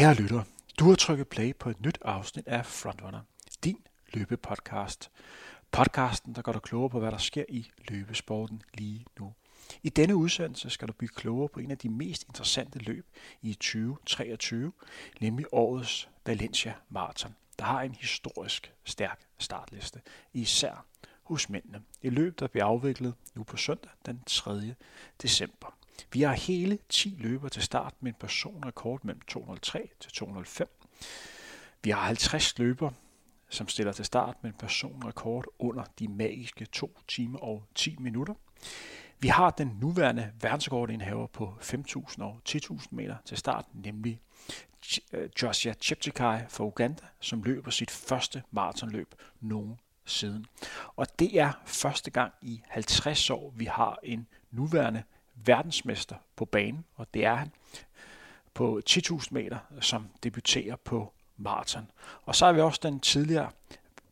Kære lytter, du har trykket play på et nyt afsnit af Frontrunner, din løbepodcast. Podcasten, der gør dig klogere på, hvad der sker i løbesporten lige nu. I denne udsendelse skal du blive klogere på en af de mest interessante løb i 2023, nemlig årets Valencia Marathon, der har en historisk stærk startliste, især hos mændene. Et løb, der bliver afviklet nu på søndag den 3. december. Vi har hele 10 løber til start med en personrekord mellem 203 til 205. Vi har 50 løber, som stiller til start med en personrekord under de magiske 2 timer og 10 minutter. Vi har den nuværende verdensrekordindhaver på 5.000 og 10.000 meter til start, nemlig Joshua Cheptegei fra Uganda, som løber sit første maratonløb nogensinde. Og det er første gang i 50 år, vi har en nuværende verdensmester på banen, og det er han på 10.000 meter, som debuterer på maraton. Og så har vi også den tidligere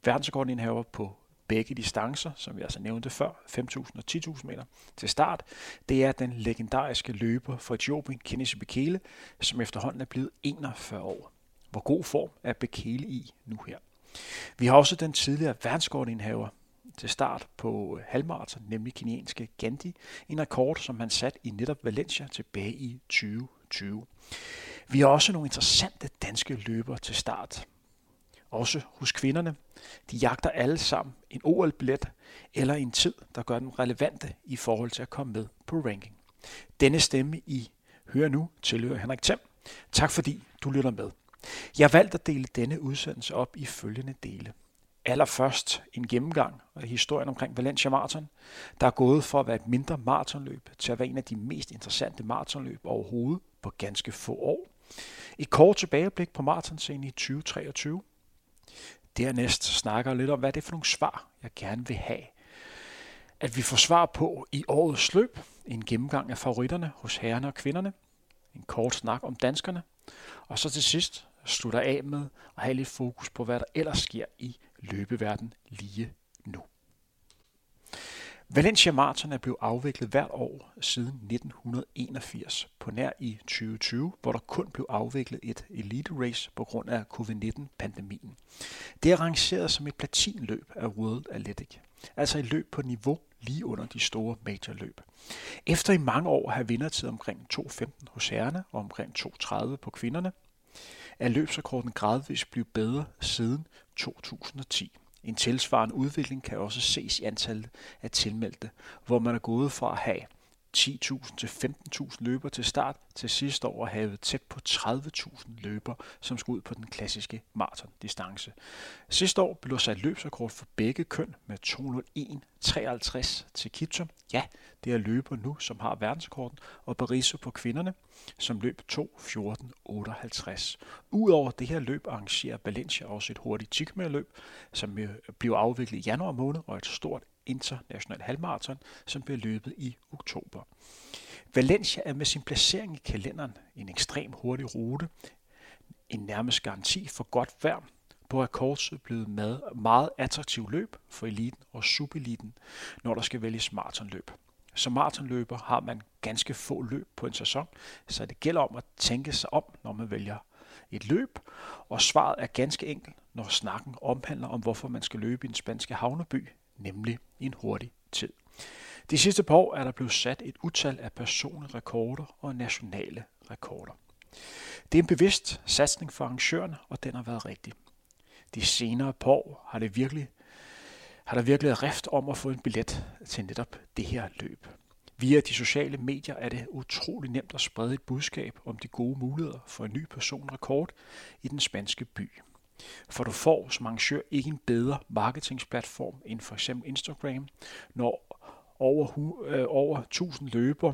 verdensrekordindhaver på begge distancer, som vi altså nævnte før, 5.000 og 10.000 meter til start. Det er den legendariske løber fra Etiopien, Kenneth Bekele, som efterhånden er blevet 41 år. Hvor god form er Bekele i nu her? Vi har også den tidligere verdensrekordindhaver til start på øh, halvmarathon, nemlig kenianske Gandhi, en rekord, som han satte i netop Valencia tilbage i 2020. Vi har også nogle interessante danske løbere til start. Også hos kvinderne. De jagter alle sammen en OL-billet eller en tid, der gør dem relevante i forhold til at komme med på ranking. Denne stemme I hører nu tilhører Henrik Thiem. Tak fordi du lytter med. Jeg valgte at dele denne udsendelse op i følgende dele. Allerførst en gennemgang af historien omkring Valencia Marathon, der er gået for at være et mindre maratonløb til at være en af de mest interessante maratonløb overhovedet på ganske få år. Et kort tilbageblik på maratonscenen i 2023. Dernæst snakker jeg lidt om, hvad det er for nogle svar, jeg gerne vil have. At vi får svar på i årets løb, en gennemgang af favoritterne hos herrerne og kvinderne, en kort snak om danskerne, og så til sidst slutter af med at have lidt fokus på, hvad der ellers sker i løbeverden lige nu. Valencia Marathon er blevet afviklet hvert år siden 1981, på nær i 2020, hvor der kun blev afviklet et elite race på grund af covid-19-pandemien. Det er rangeret som et platinløb af World Athletic, altså et løb på niveau lige under de store majorløb. Efter i mange år at have vindertid omkring 2.15 hos herrerne og omkring 2.30 på kvinderne, er løbsrekorden gradvist blevet bedre siden 2010. En tilsvarende udvikling kan også ses i antallet af tilmeldte, hvor man er gået fra at have 10.000 til 15.000 løber til start til sidste år havde tæt på 30.000 løber, som skulle ud på den klassiske maratondistance. Sidste år blev sat løbsrekord for begge køn med 201.53 til Kitum. Ja, det er løber nu, som har verdensrekorden, og Paris på kvinderne, som løb 2.14.58. Udover det her løb arrangerer Valencia også et hurtigt 10 løb, som bliver afviklet i januar måned, og et stort international halvmarathon, som bliver løbet i oktober. Valencia er med sin placering i kalenderen en ekstrem hurtig rute, en nærmest garanti for godt vejr, på rekordtid blevet med meget attraktiv løb for eliten og subeliten, når der skal vælges maratonløb. Som maratonløber har man ganske få løb på en sæson, så det gælder om at tænke sig om, når man vælger et løb, og svaret er ganske enkelt, når snakken omhandler om, hvorfor man skal løbe i den spanske havneby, nemlig en hurtig tid. De sidste par år er der blevet sat et utal af personlige rekorder og nationale rekorder. Det er en bevidst satsning for arrangørerne, og den har været rigtig. De senere par år har, det virkelig, har der virkelig været rift om at få en billet til netop det her løb. Via de sociale medier er det utrolig nemt at sprede et budskab om de gode muligheder for en ny personrekord i den spanske by. For du får som arrangør ikke en bedre marketingsplatform end for eksempel Instagram, når over, øh, over 1000 løber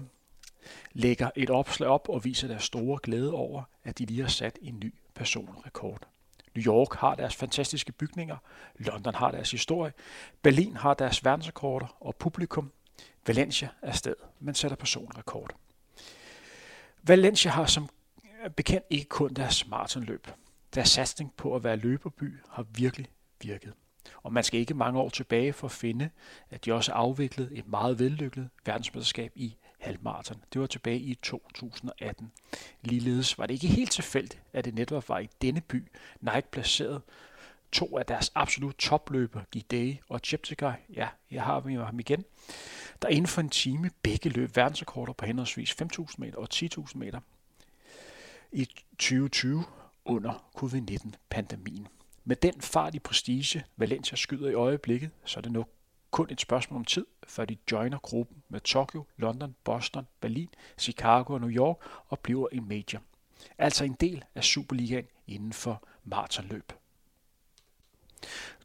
lægger et opslag op og viser deres store glæde over, at de lige har sat en ny personrekord. New York har deres fantastiske bygninger, London har deres historie, Berlin har deres verdensrekorder og publikum. Valencia er sted, men sætter personrekord. Valencia har som bekendt ikke kun deres maratonløb. Deres satsning på at være løberby har virkelig virket. Og man skal ikke mange år tilbage for at finde, at de også afviklede et meget vellykket verdensmesterskab i halvmarathon. Det var tilbage i 2018. Ligeledes var det ikke helt tilfældigt, at det netop var i denne by, Nike placerede to af deres absolut topløber, Gidei og Cheptegei, ja, jeg har ham igen, der inden for en time begge løb verdensrekorder på henholdsvis 5.000 meter og 10.000 meter i 2020 under covid-19-pandemien. Med den fart i prestige, Valencia skyder i øjeblikket, så er det nok kun et spørgsmål om tid, før de joiner gruppen med Tokyo, London, Boston, Berlin, Chicago og New York og bliver en major. Altså en del af Superligaen inden for maratonløb.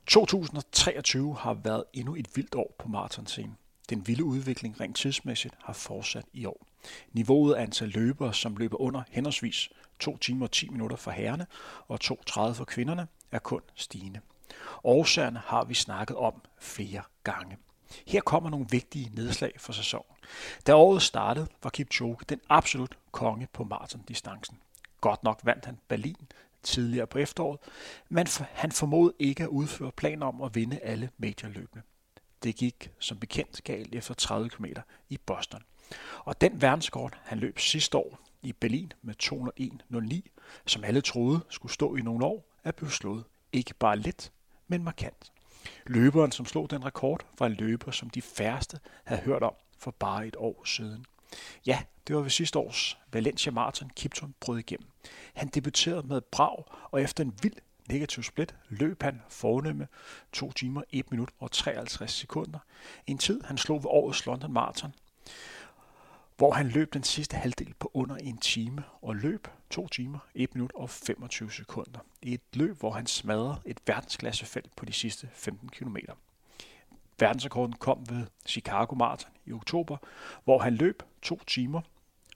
2023 har været endnu et vildt år på maratonscenen. Den vilde udvikling rent tidsmæssigt har fortsat i år. Niveauet af antal løbere, som løber under henholdsvis 2 timer og 10 minutter for herrerne og 2.30 for kvinderne, er kun stigende. Årsagerne har vi snakket om flere gange. Her kommer nogle vigtige nedslag for sæsonen. Da året startede, var Kipchoge den absolut konge på maratondistancen. Godt nok vandt han Berlin tidligere på efteråret, men han formodede ikke at udføre planer om at vinde alle majorløbene. Det gik som bekendt galt efter 30 km i Boston. Og den verdenskort, han løb sidste år i Berlin med 201.09, som alle troede skulle stå i nogle år, er blevet slået. Ikke bare lidt, men markant. Løberen, som slog den rekord, var en løber, som de færreste havde hørt om for bare et år siden. Ja, det var ved sidste års Valencia Marathon, Kipton brød igennem. Han debuterede med brag, og efter en vild negativ split løb han fornemme 2 timer, 1 minut og 53 sekunder. En tid, han slog ved årets London Marathon, hvor han løb den sidste halvdel på under en time og løb 2 timer, 1 minut og 25 sekunder. I et løb, hvor han smadrede et verdensklassefelt på de sidste 15 km. Verdensrekorden kom ved Chicago Marathon i oktober, hvor han løb 2 timer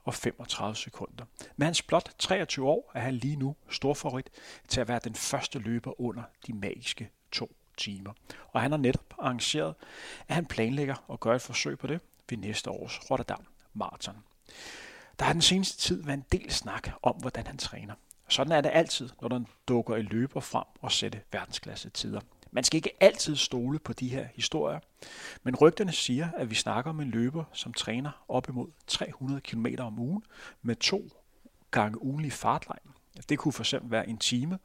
og 35 sekunder. Med hans blot 23 år er han lige nu storfavorit til at være den første løber under de magiske to timer. Og han har netop arrangeret, at han planlægger at gøre et forsøg på det ved næste års Rotterdam maraton. Der har den seneste tid været en del snak om, hvordan han træner. Sådan er det altid, når der dukker en løber frem og sætter verdensklasse tider. Man skal ikke altid stole på de her historier, men rygterne siger, at vi snakker om en løber, som træner op imod 300 km om ugen med to gange ugenlig fartleje. Det kunne for eksempel være en time,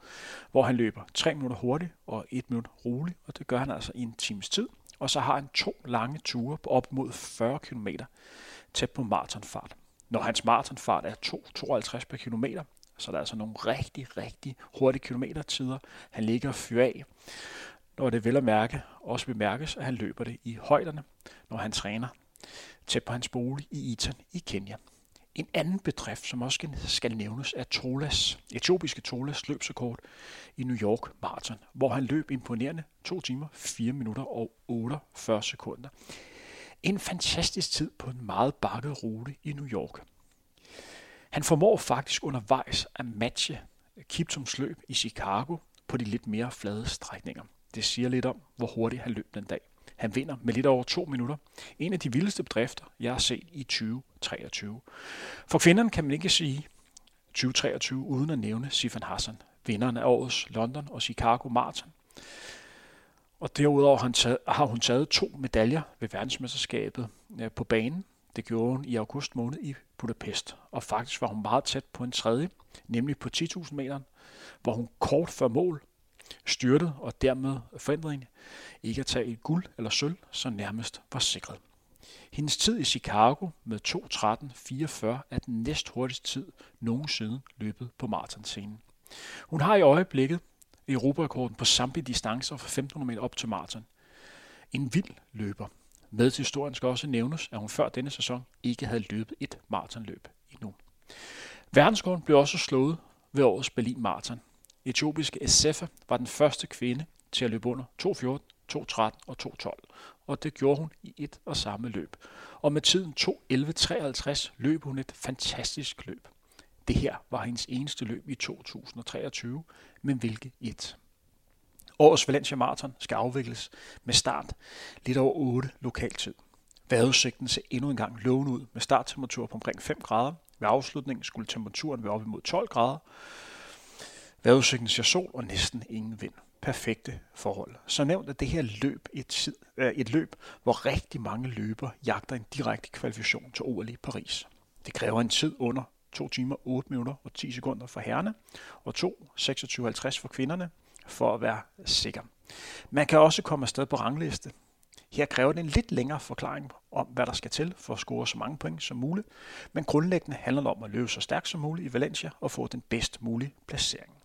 hvor han løber 3 minutter hurtigt og 1 minut roligt, og det gør han altså i en times tid. Og så har han to lange ture på op mod 40 km tæt på maratonfart. Når hans maratonfart er 2,52 per kilometer, så er der altså nogle rigtig, rigtig hurtige kilometertider, han ligger og fyrer af når det vel at mærke også bemærkes, at han løber det i højderne, når han træner tæt på hans bolig i Itan i Kenya. En anden bedrift, som også skal nævnes, er Tolas, etiopiske Tolas løbsrekord i New York Marathon, hvor han løb imponerende 2 timer, 4 minutter og 48 sekunder. En fantastisk tid på en meget bakket rute i New York. Han formår faktisk undervejs at matche Kiptums løb i Chicago på de lidt mere flade strækninger. Det siger lidt om, hvor hurtigt han løb den dag. Han vinder med lidt over to minutter. En af de vildeste bedrifter, jeg har set i 2023. For kvinderne kan man ikke sige 2023 uden at nævne Sifan Hassan, vinderen af årets London og Chicago Marathon. Og derudover har hun taget to medaljer ved verdensmesterskabet øh, på banen. Det gjorde hun i august måned i Budapest. Og faktisk var hun meget tæt på en tredje, nemlig på 10.000 meter, hvor hun kort før mål styrtet og dermed forændringen ikke at tage et guld eller sølv, så nærmest var sikret. Hendes tid i Chicago med 2.13.44 er den næst hurtigste tid nogensinde løbet på maratonscenen. Hun har i øjeblikket Europarekorden på samtlige distancer fra 1500 meter op til maraton. En vild løber. Med til historien skal også nævnes, at hun før denne sæson ikke havde løbet et maratonløb endnu. Verdensrekorden blev også slået ved årets Berlin Marathon etiopiske Essefa var den første kvinde til at løbe under 2.14, 2.13 og 2.12, og det gjorde hun i et og samme løb. Og med tiden 2.11.53 løb hun et fantastisk løb. Det her var hendes eneste løb i 2023, men hvilket et. Årets Valencia Marathon skal afvikles med start lidt over 8 lokaltid. Vejrudsigten ser endnu en gang lovende ud med starttemperatur på omkring 5 grader. Ved afslutningen skulle temperaturen være op imod 12 grader, Vejrudsigten ser sol og næsten ingen vind. perfekte forhold. Så nævnt er det her løb et, tid, øh, et løb, hvor rigtig mange løber jagter en direkte kvalifikation til OL i Paris. Det kræver en tid under 2 timer, 8 minutter og 10 sekunder for herrene, og 2, 26.50 for kvinderne, for at være sikker. Man kan også komme afsted på rangliste. Her kræver det en lidt længere forklaring om, hvad der skal til for at score så mange point som muligt, men grundlæggende handler det om at løbe så stærkt som muligt i Valencia og få den bedst mulige placering.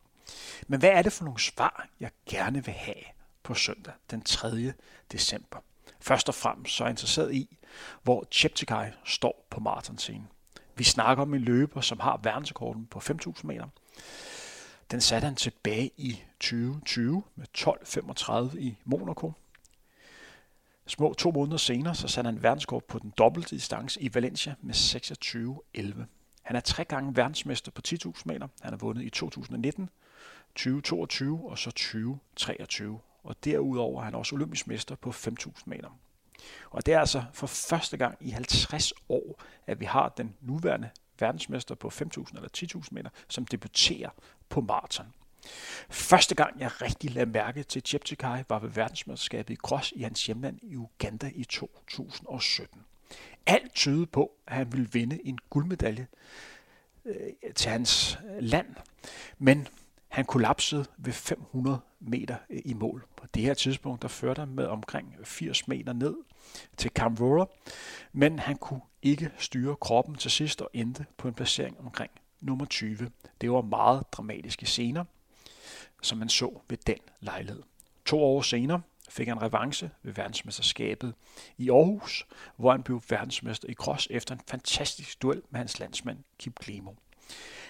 Men hvad er det for nogle svar, jeg gerne vil have på søndag den 3. december? Først og fremmest så er jeg interesseret i, hvor Cheptegei står på maratonscenen. Vi snakker om en løber, som har verdensrekorden på 5.000 meter. Den satte han tilbage i 2020 med 12.35 i Monaco. Små to måneder senere så satte han verdenskort på den dobbelte distance i Valencia med 26.11. Han er tre gange verdensmester på 10.000 meter. Han har vundet i 2019, 2022 og så 2023. Og derudover er han også olympisk mester på 5.000 meter. Og det er altså for første gang i 50 år, at vi har den nuværende verdensmester på 5.000 eller 10.000 meter, som debuterer på maraton. Første gang jeg rigtig lagde mærke til Cheptegei var ved verdensmesterskabet i cross i hans hjemland i Uganda i 2017. Alt tydede på, at han ville vinde en guldmedalje øh, til hans land, men han kollapsede ved 500 meter øh, i mål. På det her tidspunkt der førte han med omkring 80 meter ned til Camrora, men han kunne ikke styre kroppen til sidst og endte på en placering omkring nummer 20. Det var meget dramatiske scener, som man så ved den lejlighed. To år senere fik han revanche ved verdensmesterskabet i Aarhus, hvor han blev verdensmester i cross efter en fantastisk duel med hans landsmand Kip Klimo.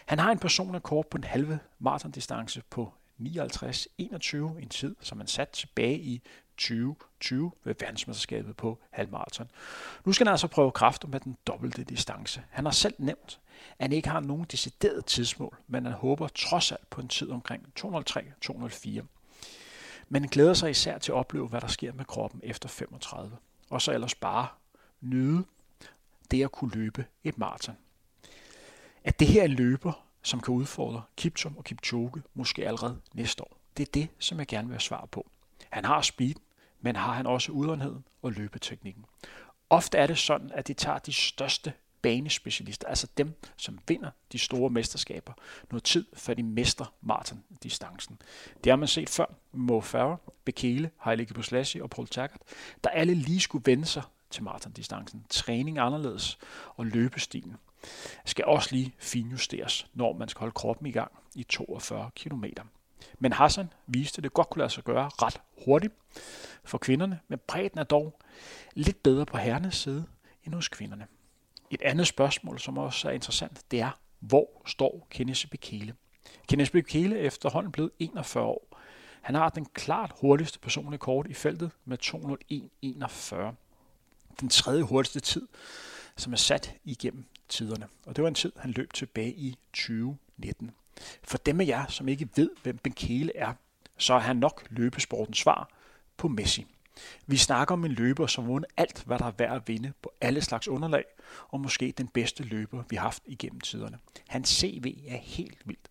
Han har en personlig kort på en halve maratondistance på 59-21, en tid, som han sat tilbage i 2020 ved verdensmesterskabet på halvmarathon. Nu skal han altså prøve kræfter med den dobbelte distance. Han har selv nævnt, at han ikke har nogen decideret tidsmål, men han håber trods alt på en tid omkring 203-204. Men han glæder sig især til at opleve, hvad der sker med kroppen efter 35. Og så ellers bare nyde det at kunne løbe et maraton. At det her er en løber, som kan udfordre Kiptum og Kipchoge måske allerede næste år. Det er det, som jeg gerne vil have svar på. Han har speed, men har han også udholdenheden og løbeteknikken. Ofte er det sådan, at de tager de største banespecialister, altså dem, som vinder de store mesterskaber, noget tid, før de mester maratondistancen. Det har man set før. Mo Farah, Bekele, Haile Gebrselassie og Paul Taggart, der alle lige skulle vende sig til maratondistancen. Træning anderledes og løbestilen skal også lige finjusteres, når man skal holde kroppen i gang i 42 km. Men Hassan viste, at det godt kunne lade sig gøre ret hurtigt for kvinderne, men bredden er dog lidt bedre på herrenes side end hos kvinderne. Et andet spørgsmål, som også er interessant, det er, hvor står Kenneth Bekele? Kenneth Bekele er efterhånden blevet 41 år. Han har den klart hurtigste personlige kort i feltet med 201.41. Den tredje hurtigste tid, som er sat igennem tiderne. Og det var en tid, han løb tilbage i 2019. For dem af jer, som ikke ved, hvem Bekele er, så er han nok løbesportens svar på Messi. Vi snakker om en løber, som vundet alt, hvad der er værd at vinde på alle slags underlag, og måske den bedste løber, vi har haft igennem tiderne. Hans CV er helt vildt.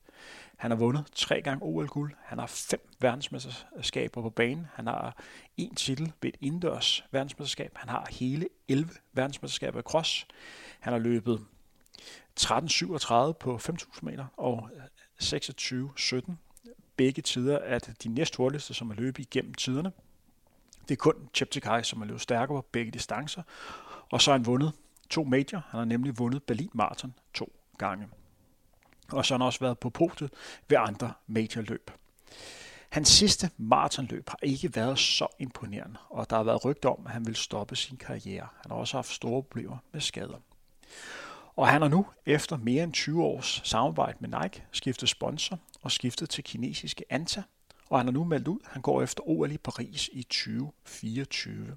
Han har vundet tre gange OL-guld. Han har fem verdensmesterskaber på banen. Han har en titel ved et indendørs verdensmesterskab. Han har hele 11 verdensmesterskaber i cross. Han har løbet 13.37 på 5.000 meter og 26.17. Begge tider er de næst hurtigste, som er løbet igennem tiderne. Det er kun Cheptegei, som har løbet stærkere på begge distancer. Og så har han vundet to major. Han har nemlig vundet Berlin Marathon to gange. Og så har han også været på podiet ved andre majorløb. Hans sidste maratonløb har ikke været så imponerende, og der har været rygter om, at han vil stoppe sin karriere. Han har også haft store problemer med skader. Og han har nu, efter mere end 20 års samarbejde med Nike, skiftet sponsor og skiftet til kinesiske Anta, og han har nu meldt ud, at han går efter OL i Paris i 2024.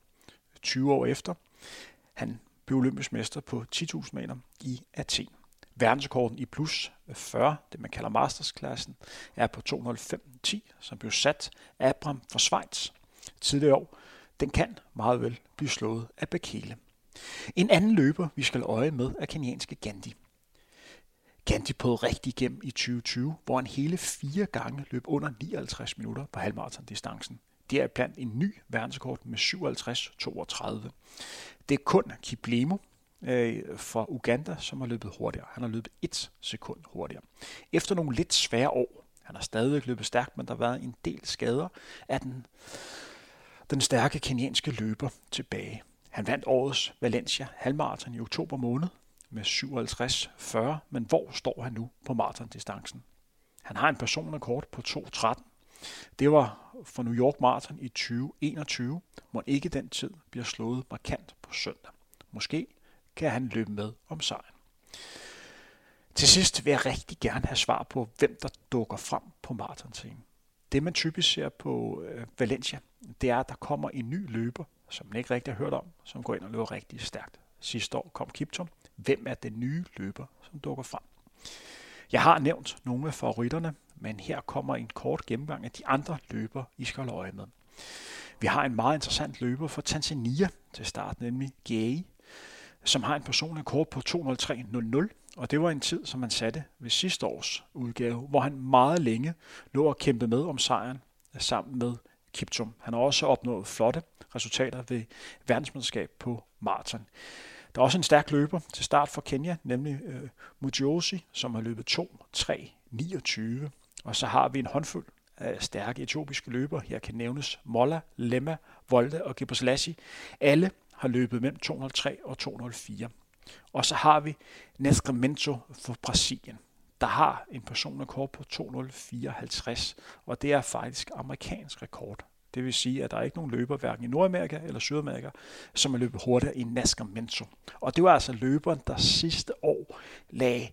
20 år efter. Han blev olympisk mester på 10.000 meter i Athen. Verdensrekorden i plus 40, det man kalder mastersklassen, er på 205.10, som blev sat af Abram fra Schweiz tidligere år. Den kan meget vel blive slået af Bekele. En anden løber, vi skal øje med, er kenyanske Gandhi. Gandhi prøvede rigtig igennem i 2020, hvor han hele fire gange løb under 59 minutter på halvmarathon-distancen. Det er blandt en ny verdensrekord med 57-32. Det er kun Kiplemo øh, fra Uganda, som har løbet hurtigere. Han har løbet et sekund hurtigere. Efter nogle lidt svære år, han har stadig løbet stærkt, men der har været en del skader, af den, den stærke kenyanske løber tilbage. Han vandt årets Valencia halvmarathon i oktober måned med 57-40, men hvor står han nu på maratondistancen? Han har en personrekord på 2.13. Det var for New York Marathon i 2021, må ikke den tid bliver slået markant på søndag. Måske kan han løbe med om sejren. Til sidst vil jeg rigtig gerne have svar på, hvem der dukker frem på maratonscenen. Det man typisk ser på øh, Valencia, det er, at der kommer en ny løber, som man ikke rigtig har hørt om, som går ind og løber rigtig stærkt. Sidste år kom Kipton. Hvem er den nye løber, som dukker frem? Jeg har nævnt nogle af favoritterne, men her kommer en kort gennemgang af de andre løber, I skal holde øje med. Vi har en meget interessant løber fra Tanzania til start, nemlig Gay, som har en personlig kort på 203.00, og det var en tid, som han satte ved sidste års udgave, hvor han meget længe lå og kæmpede med om sejren øh, sammen med Kiptum. Han har også opnået flotte resultater ved verdensmesterskab på maraton. Der er også en stærk løber til start for Kenya, nemlig øh, Mujiosi, som har løbet 2, 3, 29. Og så har vi en håndfuld af stærke etiopiske løbere. Her kan nævnes Molla, Lemma, Volde og Gebrselassie. Alle har løbet mellem 203 og 204. Og så har vi Nascimento for Brasilien, der har en personrekord på 2.054, og det er faktisk amerikansk rekord. Det vil sige, at der er ikke nogen løber, hverken i Nordamerika eller Sydamerika, som er løbet hurtigere i Nascimento. Og det var altså løberen, der sidste år lagde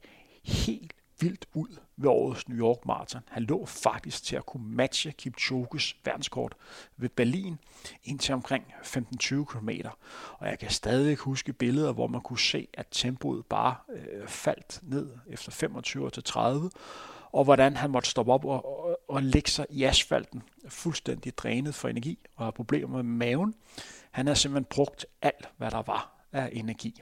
helt vildt ud ved årets New York Marathon. Han lå faktisk til at kunne matche Kipchoges verdenskort ved Berlin indtil omkring 15-20 km. Og jeg kan stadig huske billeder, hvor man kunne se, at tempoet bare øh, faldt ned efter 25 til 30, og hvordan han måtte stoppe op og, og, og lægge sig i asfalten, fuldstændig drænet for energi og har problemer med maven. Han har simpelthen brugt alt, hvad der var af energi.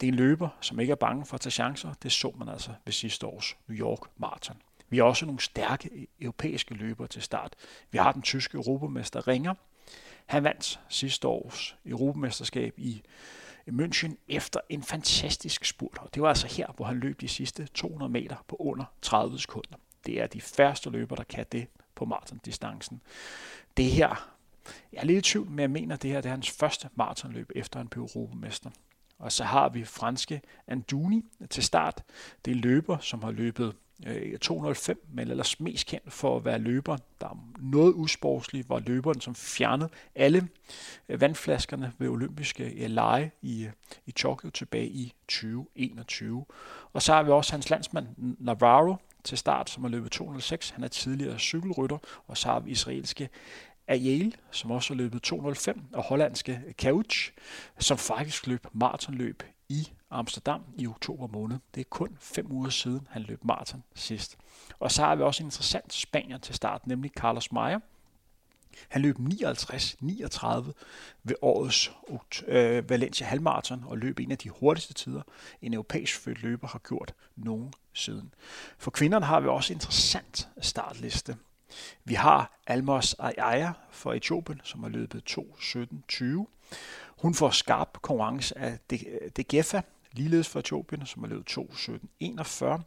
Det er en løber, som ikke er bange for at tage chancer. Det så man altså ved sidste års New York Marathon. Vi har også nogle stærke e- europæiske løbere til start. Vi har den tyske europamester Ringer. Han vandt sidste års europamesterskab i München efter en fantastisk spurt. Og det var altså her, hvor han løb de sidste 200 meter på under 30 sekunder. Det er de færreste løber, der kan det på maratondistancen. Det her, jeg er lidt i tvivl, men jeg mener, at det her det er hans første maratonløb efter han blev europamester. Og så har vi franske Anduni til start. Det er løber, som har løbet øh, 205, men ellers mest kendt for at være løberen, der er noget usportslig, var løberen, som fjernede alle øh, vandflaskerne ved olympiske øh, lege i, i Tokyo tilbage i 2021. Og så har vi også hans landsmand Navarro til start, som har løbet 206. Han er tidligere cykelrytter, og så har vi israelske af Yale, som også har løbet 205, og hollandske Couch, som faktisk løb maratonløb i Amsterdam i oktober måned. Det er kun fem uger siden, han løb maraton sidst. Og så har vi også en interessant spanier til start, nemlig Carlos Meyer. Han løb 59-39 ved årets øh, Valencia halvmarathon og løb en af de hurtigste tider, en europæisk født løber har gjort nogen siden. For kvinderne har vi også en interessant startliste. Vi har Almos Ayaya fra Etiopien, som har løbet 2.17.20. Hun får skarp konkurrence af Degefa, ligeledes fra Etiopien, som har løbet 2.17.41.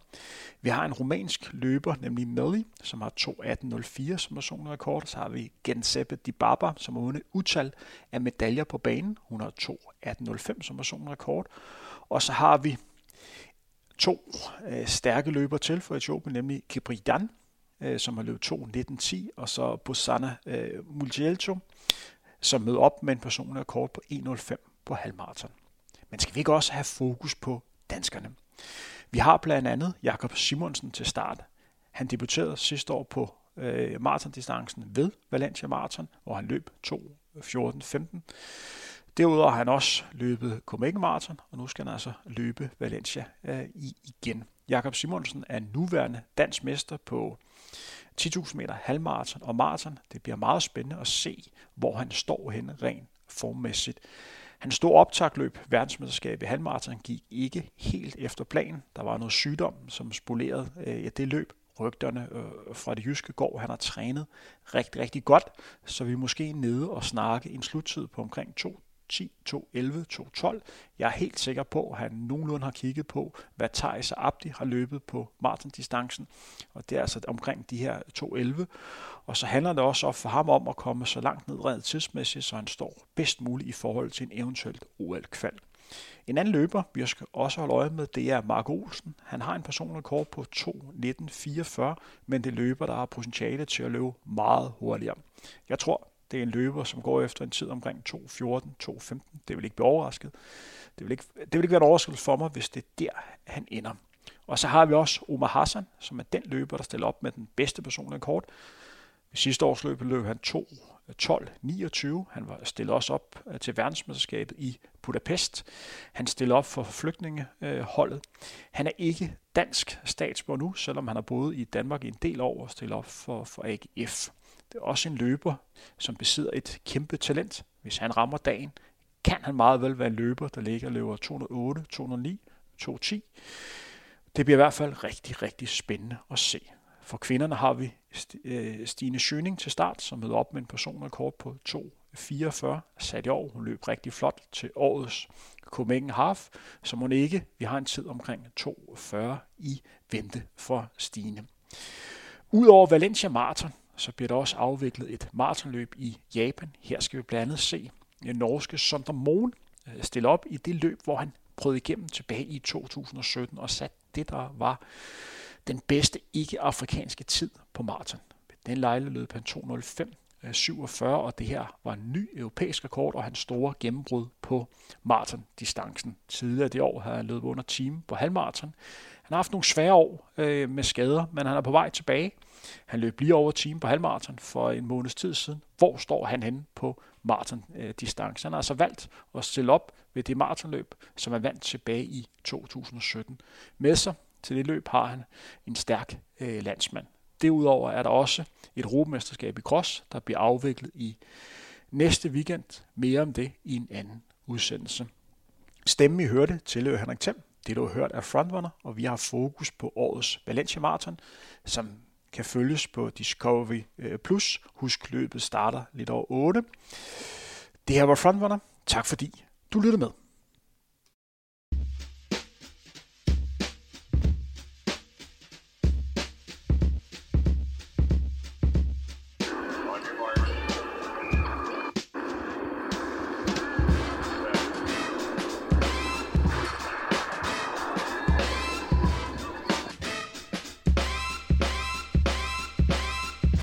Vi har en romansk løber, nemlig Melly, som har 2.18.04 som personrekord. Så har vi Genseppe Dibaba, som har vundet utal af medaljer på banen. Hun har 2.18.05 som personrekord. Og så har vi to øh, stærke løber til for Etiopien, nemlig Kibridan, øh, som har løbet 2.19.10, og så Bosana øh, Mulgelto, som møder op med en personlig rekord på 1.05 på halvmarathon. Men skal vi ikke også have fokus på danskerne? Vi har blandt andet Jakob Simonsen til start. Han debuterede sidste år på øh, maratondistancen ved Valencia Marathon, hvor han løb 2.14.15. Derudover har han også løbet Copenhagen Marathon, og nu skal han altså løbe Valencia øh, igen. Jakob Simonsen er nuværende dansk mester på 10.000 meter halvmarathon og maraton. Det bliver meget spændende at se, hvor han står hen rent formmæssigt. Hans store optagløb, verdensmesterskabet i halvmarathon, gik ikke helt efter planen. Der var noget sygdom, som spolerede øh, det løb. Rygterne øh, fra det jyske går, han har trænet rigtig, rigtig godt, så vi er måske nede og snakke en sluttid på omkring 2 2.10, 2.11, 2.12. Jeg er helt sikker på, at han nogenlunde har kigget på, hvad Thijs og Abdi har løbet på maratondistancen, og det er altså omkring de her 2.11. Og så handler det også for ham om at komme så langt ned rent tidsmæssigt, så han står bedst muligt i forhold til en eventuelt OL-kval. En anden løber, vi skal også holde øje med, det er Mark Olsen. Han har en personlig kort på 2.19.44, men det løber, der har potentiale til at løbe meget hurtigere. Jeg tror, det er en løber, som går efter en tid omkring 2.14, 2.15. Det vil ikke blive overrasket. Det vil ikke, det vil ikke være en overraskelse for mig, hvis det er der, han ender. Og så har vi også Omar Hassan, som er den løber, der stiller op med den bedste personlige kort. I sidste års løb løb han 2 12-29. Han var stillet også op øh, til verdensmesterskabet i Budapest. Han stiller op for flygtningeholdet. Øh, han er ikke dansk statsborger nu, selvom han har boet i Danmark i en del år og stillet op for, for AGF. Det er også en løber, som besidder et kæmpe talent. Hvis han rammer dagen, kan han meget vel være en løber, der ligger og løber 208, 209, 210. Det bliver i hvert fald rigtig, rigtig spændende at se. For kvinderne har vi øh, Stine Schøning til start, som møder op med en personrekord på 2.44 sat i år. Hun løb rigtig flot til årets Copenhagen Half, så må ikke. Vi har en tid omkring 2.40 i vente for Stine. Udover Valencia Marathon, så bliver der også afviklet et maratonløb i Japan. Her skal vi blandt andet se øh, norske Sonder Moen øh, stille op i det løb, hvor han prøvede igennem tilbage i 2017 og satte det, der var den bedste ikke-afrikanske tid på maraton. Den lejlighed løb han 2.05 Øh, 47, og det her var en ny europæisk rekord og hans store gennembrud på maratondistancen. Tidligere det år havde han løbet under time på halvmaraton. Han har haft nogle svære år øh, med skader, men han er på vej tilbage. Han løb lige over time på halvmaraton for en måneds tid siden. Hvor står han henne på maratondistancen? Han har altså valgt at stille op ved det maratonløb, som han vandt tilbage i 2017. Med sig til det løb har han en stærk øh, landsmand. Derudover er der også et europamesterskab i cross, der bliver afviklet i næste weekend. Mere om det i en anden udsendelse. Stemmen I hørte tilhører Henrik Thiem. Det du har hørt er Frontrunner, og vi har fokus på årets Valencia Marathon, som kan følges på Discovery øh, Plus. Husk, løbet starter lidt over 8. Det her var Frontrunner. Tak fordi du lyttede med.